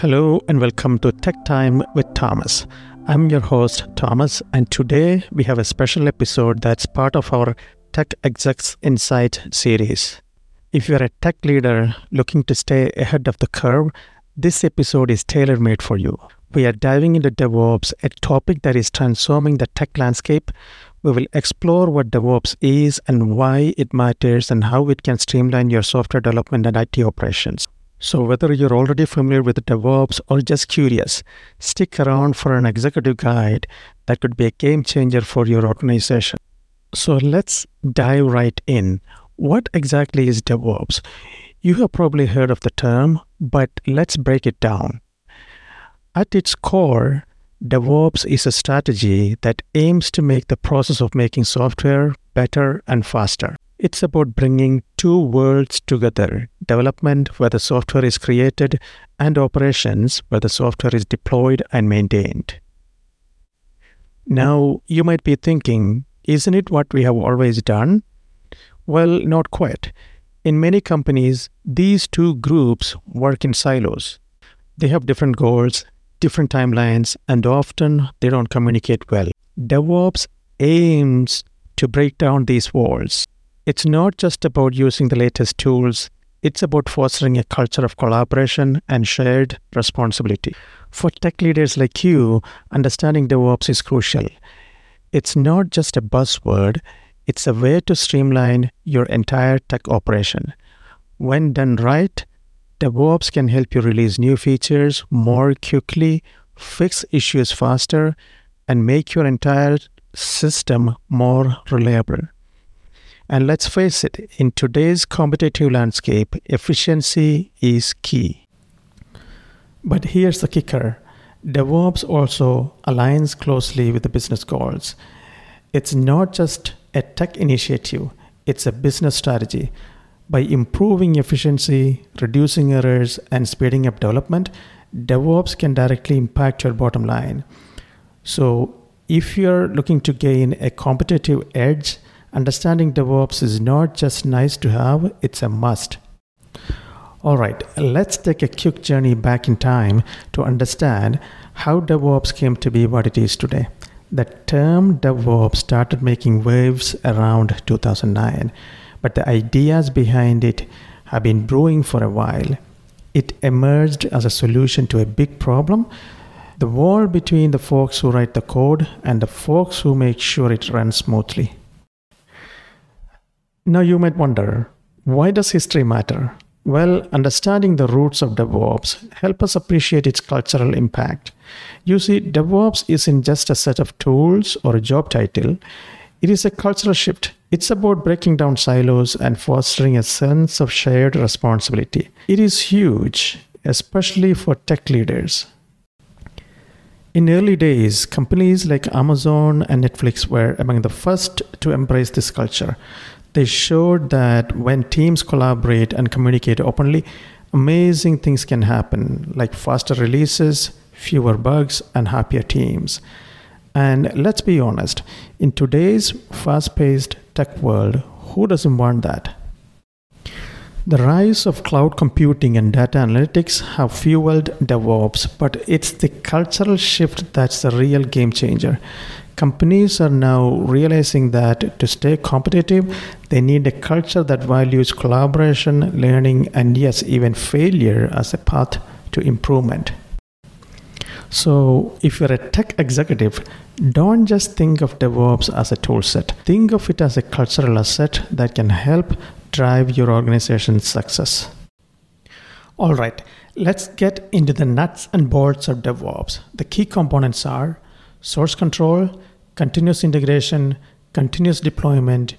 Hello and welcome to Tech Time with Thomas. I'm your host, Thomas, and today we have a special episode that's part of our Tech Execs Insight series. If you're a tech leader looking to stay ahead of the curve, this episode is tailor made for you. We are diving into DevOps, a topic that is transforming the tech landscape. We will explore what DevOps is and why it matters and how it can streamline your software development and IT operations. So, whether you're already familiar with DevOps or just curious, stick around for an executive guide that could be a game changer for your organization. So, let's dive right in. What exactly is DevOps? You have probably heard of the term, but let's break it down. At its core, DevOps is a strategy that aims to make the process of making software better and faster. It's about bringing two worlds together development, where the software is created, and operations, where the software is deployed and maintained. Now, you might be thinking, isn't it what we have always done? Well, not quite. In many companies, these two groups work in silos. They have different goals, different timelines, and often they don't communicate well. DevOps aims to break down these walls. It's not just about using the latest tools, it's about fostering a culture of collaboration and shared responsibility. For tech leaders like you, understanding DevOps is crucial. It's not just a buzzword, it's a way to streamline your entire tech operation. When done right, DevOps can help you release new features more quickly, fix issues faster, and make your entire system more reliable. And let's face it, in today's competitive landscape, efficiency is key. But here's the kicker DevOps also aligns closely with the business goals. It's not just a tech initiative, it's a business strategy. By improving efficiency, reducing errors, and speeding up development, DevOps can directly impact your bottom line. So, if you're looking to gain a competitive edge, Understanding DevOps is not just nice to have, it's a must. Alright, let's take a quick journey back in time to understand how DevOps came to be what it is today. The term DevOps started making waves around 2009, but the ideas behind it have been brewing for a while. It emerged as a solution to a big problem the wall between the folks who write the code and the folks who make sure it runs smoothly. Now you might wonder, why does history matter? Well, understanding the roots of DevOps help us appreciate its cultural impact. You see, DevOps isn't just a set of tools or a job title. It is a cultural shift. It's about breaking down silos and fostering a sense of shared responsibility. It is huge, especially for tech leaders. In early days, companies like Amazon and Netflix were among the first to embrace this culture they showed that when teams collaborate and communicate openly, amazing things can happen, like faster releases, fewer bugs, and happier teams. And let's be honest, in today's fast paced tech world, who doesn't want that? The rise of cloud computing and data analytics have fueled DevOps, but it's the cultural shift that's the real game changer. Companies are now realizing that to stay competitive, they need a culture that values collaboration, learning, and yes, even failure as a path to improvement. So, if you're a tech executive, don't just think of DevOps as a tool set. Think of it as a cultural asset that can help drive your organization's success. All right, let's get into the nuts and bolts of DevOps. The key components are source control, continuous integration, continuous deployment,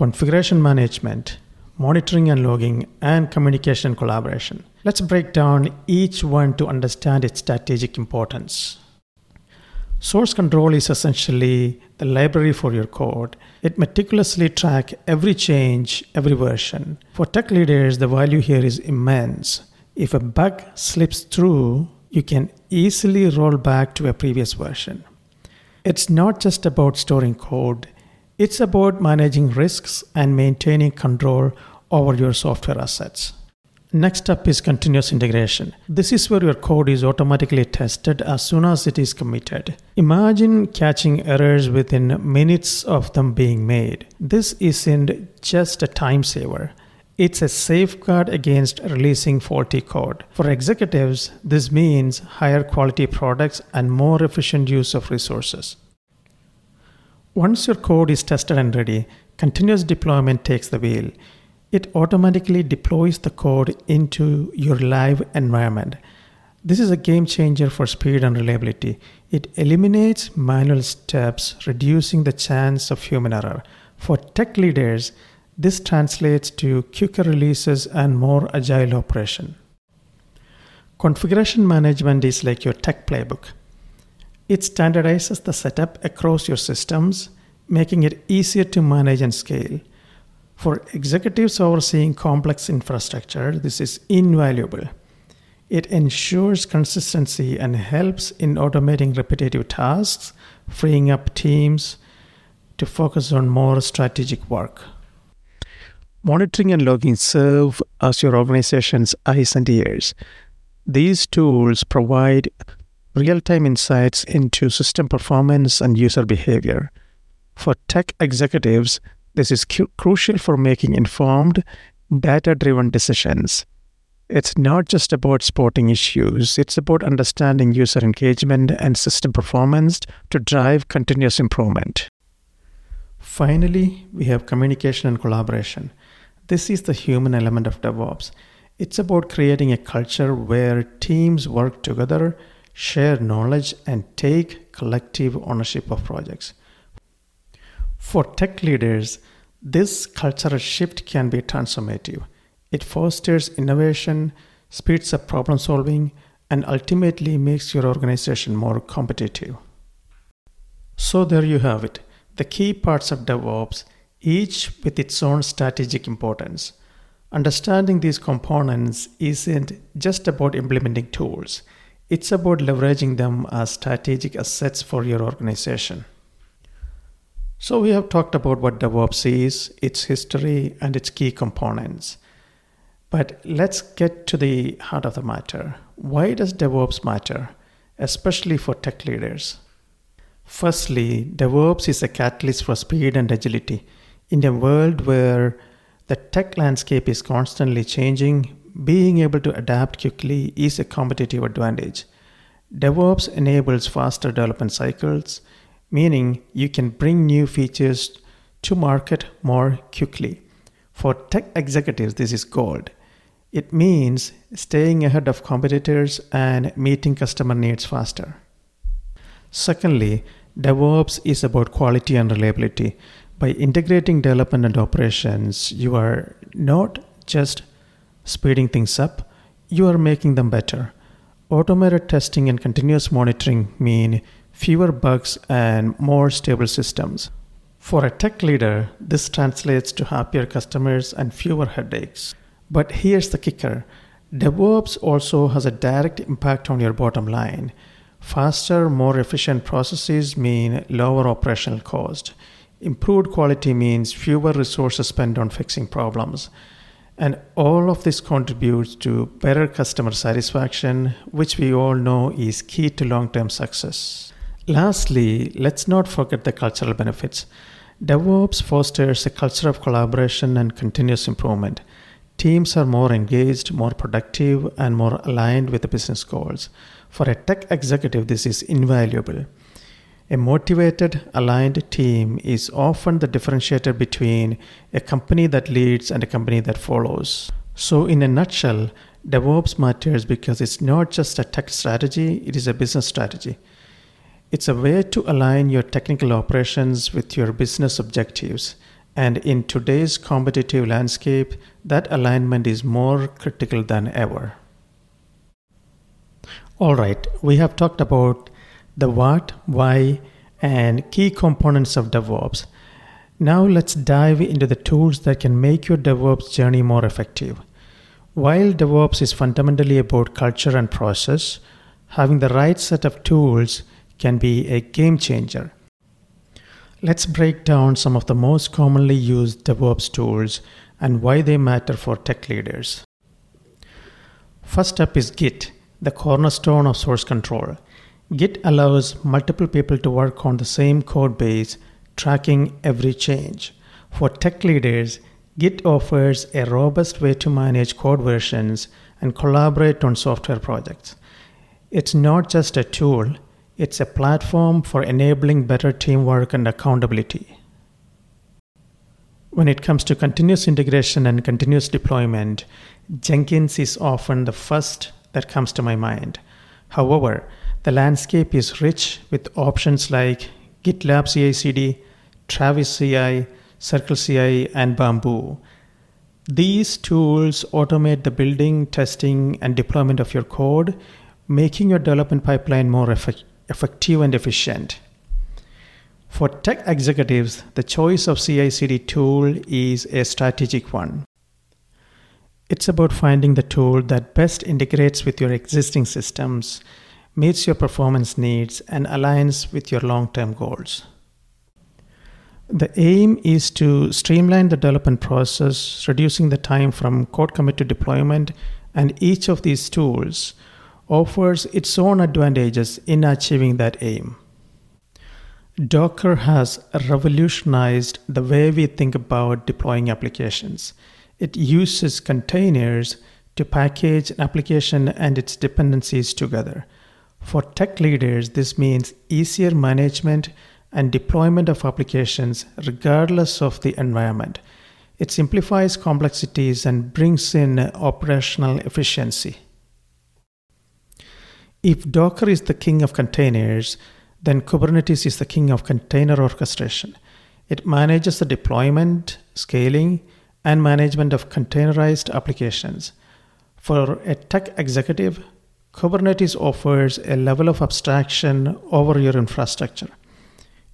configuration management, monitoring and logging, and communication collaboration. Let's break down each one to understand its strategic importance. Source control is essentially the library for your code. It meticulously tracks every change, every version. For tech leaders, the value here is immense. If a bug slips through, you can easily roll back to a previous version. It's not just about storing code, it's about managing risks and maintaining control over your software assets. Next up is continuous integration. This is where your code is automatically tested as soon as it is committed. Imagine catching errors within minutes of them being made. This isn't just a time saver. It's a safeguard against releasing faulty code. For executives, this means higher quality products and more efficient use of resources. Once your code is tested and ready, continuous deployment takes the wheel. It automatically deploys the code into your live environment. This is a game changer for speed and reliability. It eliminates manual steps, reducing the chance of human error. For tech leaders, this translates to quicker releases and more agile operation. Configuration management is like your tech playbook. It standardizes the setup across your systems, making it easier to manage and scale. For executives overseeing complex infrastructure, this is invaluable. It ensures consistency and helps in automating repetitive tasks, freeing up teams to focus on more strategic work. Monitoring and logging serve as your organization's eyes and ears. These tools provide real time insights into system performance and user behavior. For tech executives, this is cu- crucial for making informed, data driven decisions. It's not just about spotting issues, it's about understanding user engagement and system performance to drive continuous improvement. Finally, we have communication and collaboration. This is the human element of DevOps. It's about creating a culture where teams work together, share knowledge, and take collective ownership of projects. For tech leaders, this cultural shift can be transformative. It fosters innovation, speeds up problem solving, and ultimately makes your organization more competitive. So, there you have it the key parts of DevOps, each with its own strategic importance. Understanding these components isn't just about implementing tools, it's about leveraging them as strategic assets for your organization. So, we have talked about what DevOps is, its history, and its key components. But let's get to the heart of the matter. Why does DevOps matter, especially for tech leaders? Firstly, DevOps is a catalyst for speed and agility. In a world where the tech landscape is constantly changing, being able to adapt quickly is a competitive advantage. DevOps enables faster development cycles, meaning you can bring new features to market more quickly. For tech executives, this is gold. It means staying ahead of competitors and meeting customer needs faster. Secondly, DevOps is about quality and reliability. By integrating development and operations, you are not just speeding things up, you are making them better. Automated testing and continuous monitoring mean fewer bugs, and more stable systems. For a tech leader, this translates to happier customers and fewer headaches. But here's the kicker DevOps also has a direct impact on your bottom line. Faster, more efficient processes mean lower operational cost. Improved quality means fewer resources spent on fixing problems. And all of this contributes to better customer satisfaction, which we all know is key to long term success. Lastly, let's not forget the cultural benefits. DevOps fosters a culture of collaboration and continuous improvement. Teams are more engaged, more productive, and more aligned with the business goals. For a tech executive, this is invaluable. A motivated, aligned team is often the differentiator between a company that leads and a company that follows. So, in a nutshell, DevOps matters because it's not just a tech strategy, it is a business strategy. It's a way to align your technical operations with your business objectives. And in today's competitive landscape, that alignment is more critical than ever. All right, we have talked about the what, why, and key components of DevOps. Now let's dive into the tools that can make your DevOps journey more effective. While DevOps is fundamentally about culture and process, having the right set of tools can be a game changer. Let's break down some of the most commonly used DevOps tools and why they matter for tech leaders. First up is Git, the cornerstone of source control. Git allows multiple people to work on the same code base, tracking every change. For tech leaders, Git offers a robust way to manage code versions and collaborate on software projects. It's not just a tool, it's a platform for enabling better teamwork and accountability. When it comes to continuous integration and continuous deployment, Jenkins is often the first that comes to my mind. However, the landscape is rich with options like GitLab CI CD, Travis CI, Circle CI, and Bamboo. These tools automate the building, testing, and deployment of your code, making your development pipeline more effective and efficient. For tech executives, the choice of CI CD tool is a strategic one. It's about finding the tool that best integrates with your existing systems, meets your performance needs, and aligns with your long term goals. The aim is to streamline the development process, reducing the time from code commit to deployment, and each of these tools offers its own advantages in achieving that aim. Docker has revolutionized the way we think about deploying applications. It uses containers to package an application and its dependencies together. For tech leaders, this means easier management and deployment of applications regardless of the environment. It simplifies complexities and brings in operational efficiency. If Docker is the king of containers, then Kubernetes is the king of container orchestration. It manages the deployment, scaling, and management of containerized applications. For a tech executive, Kubernetes offers a level of abstraction over your infrastructure.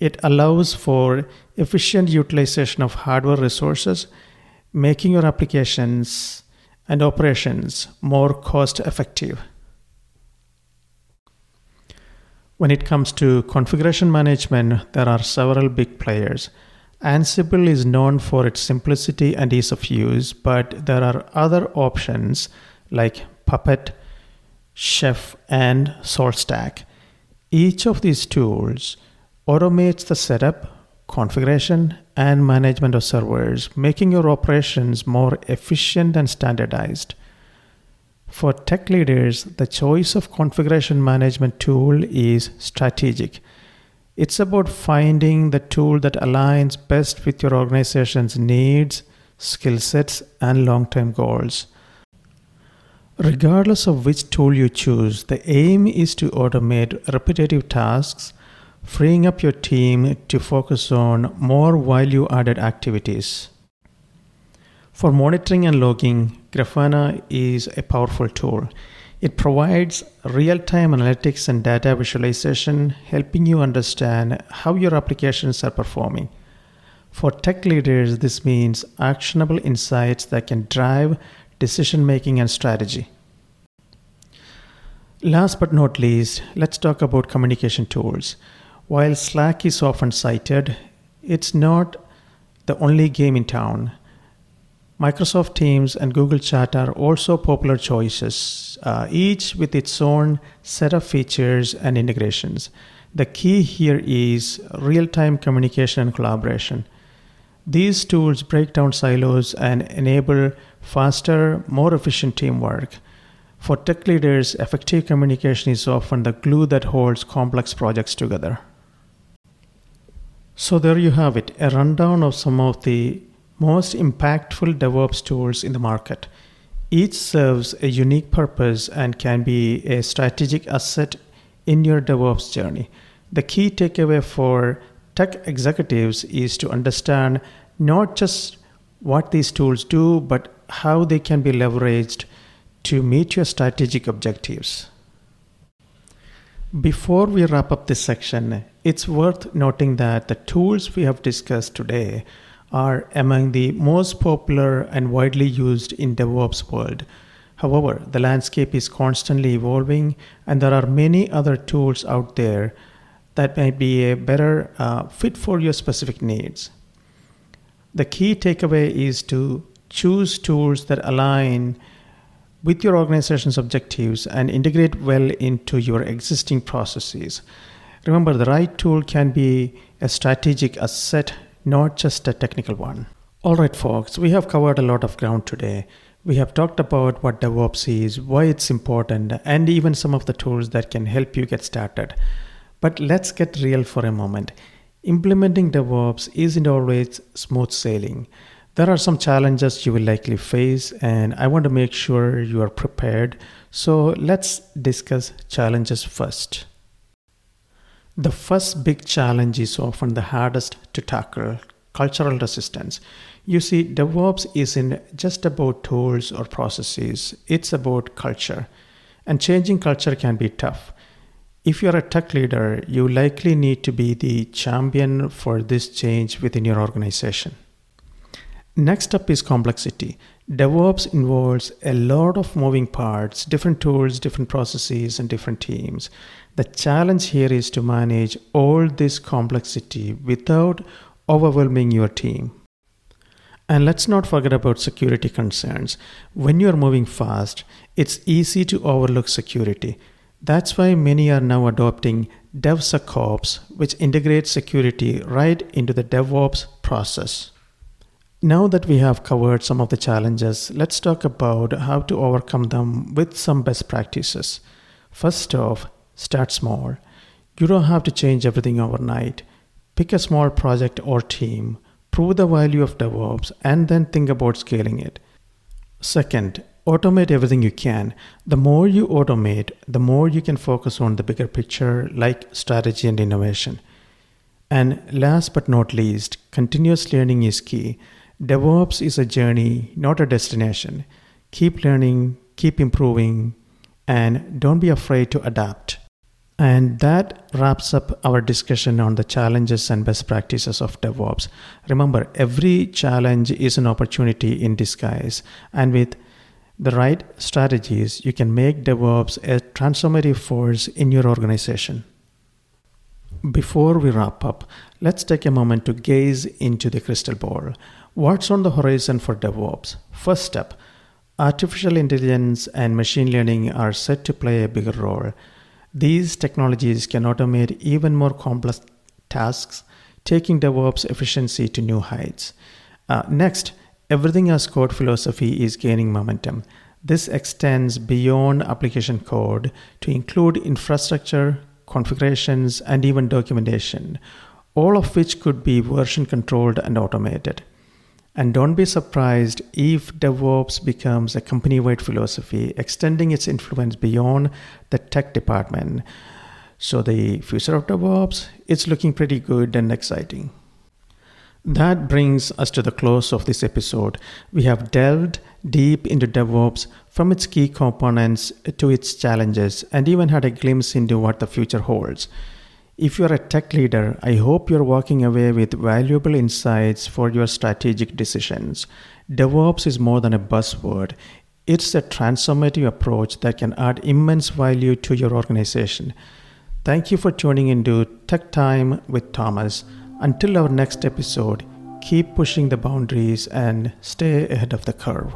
It allows for efficient utilization of hardware resources, making your applications and operations more cost effective. When it comes to configuration management, there are several big players. Ansible is known for its simplicity and ease of use, but there are other options like Puppet, Chef, and SaltStack. Each of these tools automates the setup, configuration, and management of servers, making your operations more efficient and standardized. For tech leaders, the choice of configuration management tool is strategic. It's about finding the tool that aligns best with your organization's needs, skill sets, and long term goals. Regardless of which tool you choose, the aim is to automate repetitive tasks, freeing up your team to focus on more value added activities. For monitoring and logging, Grafana is a powerful tool. It provides real time analytics and data visualization, helping you understand how your applications are performing. For tech leaders, this means actionable insights that can drive decision making and strategy. Last but not least, let's talk about communication tools. While Slack is often cited, it's not the only game in town. Microsoft Teams and Google Chat are also popular choices, uh, each with its own set of features and integrations. The key here is real time communication and collaboration. These tools break down silos and enable faster, more efficient teamwork. For tech leaders, effective communication is often the glue that holds complex projects together. So, there you have it a rundown of some of the most impactful DevOps tools in the market. Each serves a unique purpose and can be a strategic asset in your DevOps journey. The key takeaway for tech executives is to understand not just what these tools do, but how they can be leveraged to meet your strategic objectives. Before we wrap up this section, it's worth noting that the tools we have discussed today are among the most popular and widely used in DevOps world. However, the landscape is constantly evolving and there are many other tools out there that might be a better uh, fit for your specific needs. The key takeaway is to choose tools that align with your organization's objectives and integrate well into your existing processes. Remember, the right tool can be a strategic asset, not just a technical one. All right, folks, we have covered a lot of ground today. We have talked about what DevOps is, why it's important, and even some of the tools that can help you get started. But let's get real for a moment. Implementing DevOps isn't always smooth sailing. There are some challenges you will likely face, and I want to make sure you are prepared. So let's discuss challenges first. The first big challenge is often the hardest to tackle cultural resistance. You see, DevOps isn't just about tools or processes, it's about culture. And changing culture can be tough. If you're a tech leader, you likely need to be the champion for this change within your organization. Next up is complexity. DevOps involves a lot of moving parts, different tools, different processes, and different teams. The challenge here is to manage all this complexity without overwhelming your team. And let's not forget about security concerns. When you're moving fast, it's easy to overlook security. That's why many are now adopting DevSecOps, which integrates security right into the DevOps process. Now that we have covered some of the challenges, let's talk about how to overcome them with some best practices. First off, start small. You don't have to change everything overnight. Pick a small project or team prove the value of DevOps, and then think about scaling it. Second, automate everything you can. The more you automate, the more you can focus on the bigger picture like strategy and innovation. And last but not least, continuous learning is key. DevOps is a journey, not a destination. Keep learning, keep improving, and don't be afraid to adapt. And that wraps up our discussion on the challenges and best practices of DevOps. Remember, every challenge is an opportunity in disguise. And with the right strategies, you can make DevOps a transformative force in your organization. Before we wrap up, let's take a moment to gaze into the crystal ball. What's on the horizon for DevOps? First step artificial intelligence and machine learning are set to play a bigger role. These technologies can automate even more complex tasks, taking DevOps efficiency to new heights. Uh, next, everything as code philosophy is gaining momentum. This extends beyond application code to include infrastructure, configurations, and even documentation, all of which could be version controlled and automated. And don't be surprised if DevOps becomes a company wide philosophy, extending its influence beyond the tech department. So, the future of DevOps is looking pretty good and exciting. That brings us to the close of this episode. We have delved deep into DevOps from its key components to its challenges and even had a glimpse into what the future holds. If you're a tech leader, I hope you're walking away with valuable insights for your strategic decisions. DevOps is more than a buzzword, it's a transformative approach that can add immense value to your organization. Thank you for tuning into Tech Time with Thomas. Until our next episode, keep pushing the boundaries and stay ahead of the curve.